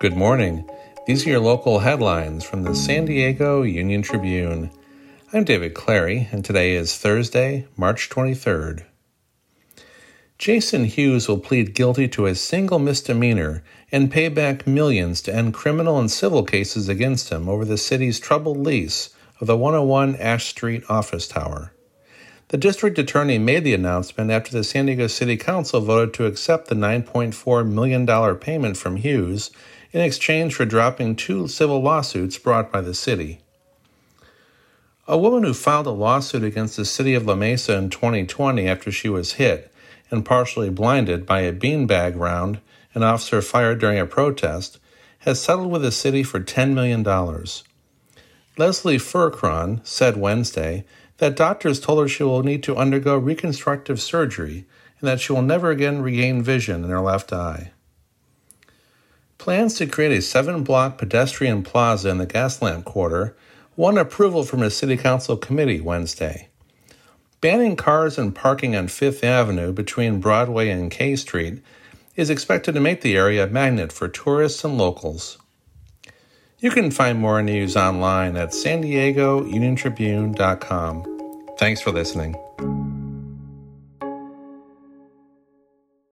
Good morning. These are your local headlines from the San Diego Union Tribune. I'm David Clary, and today is Thursday, March 23rd. Jason Hughes will plead guilty to a single misdemeanor and pay back millions to end criminal and civil cases against him over the city's troubled lease of the 101 Ash Street office tower. The district attorney made the announcement after the San Diego City Council voted to accept the $9.4 million payment from Hughes in exchange for dropping two civil lawsuits brought by the city. A woman who filed a lawsuit against the city of La Mesa in 2020 after she was hit and partially blinded by a beanbag round an officer fired during a protest has settled with the city for $10 million. Leslie Furcron said Wednesday that doctors told her she will need to undergo reconstructive surgery and that she will never again regain vision in her left eye. Plans to create a seven block pedestrian plaza in the Gaslamp Quarter won approval from a City Council committee Wednesday. Banning cars and parking on Fifth Avenue between Broadway and K Street is expected to make the area a magnet for tourists and locals. You can find more news online at san diego uniontribune.com. Thanks for listening.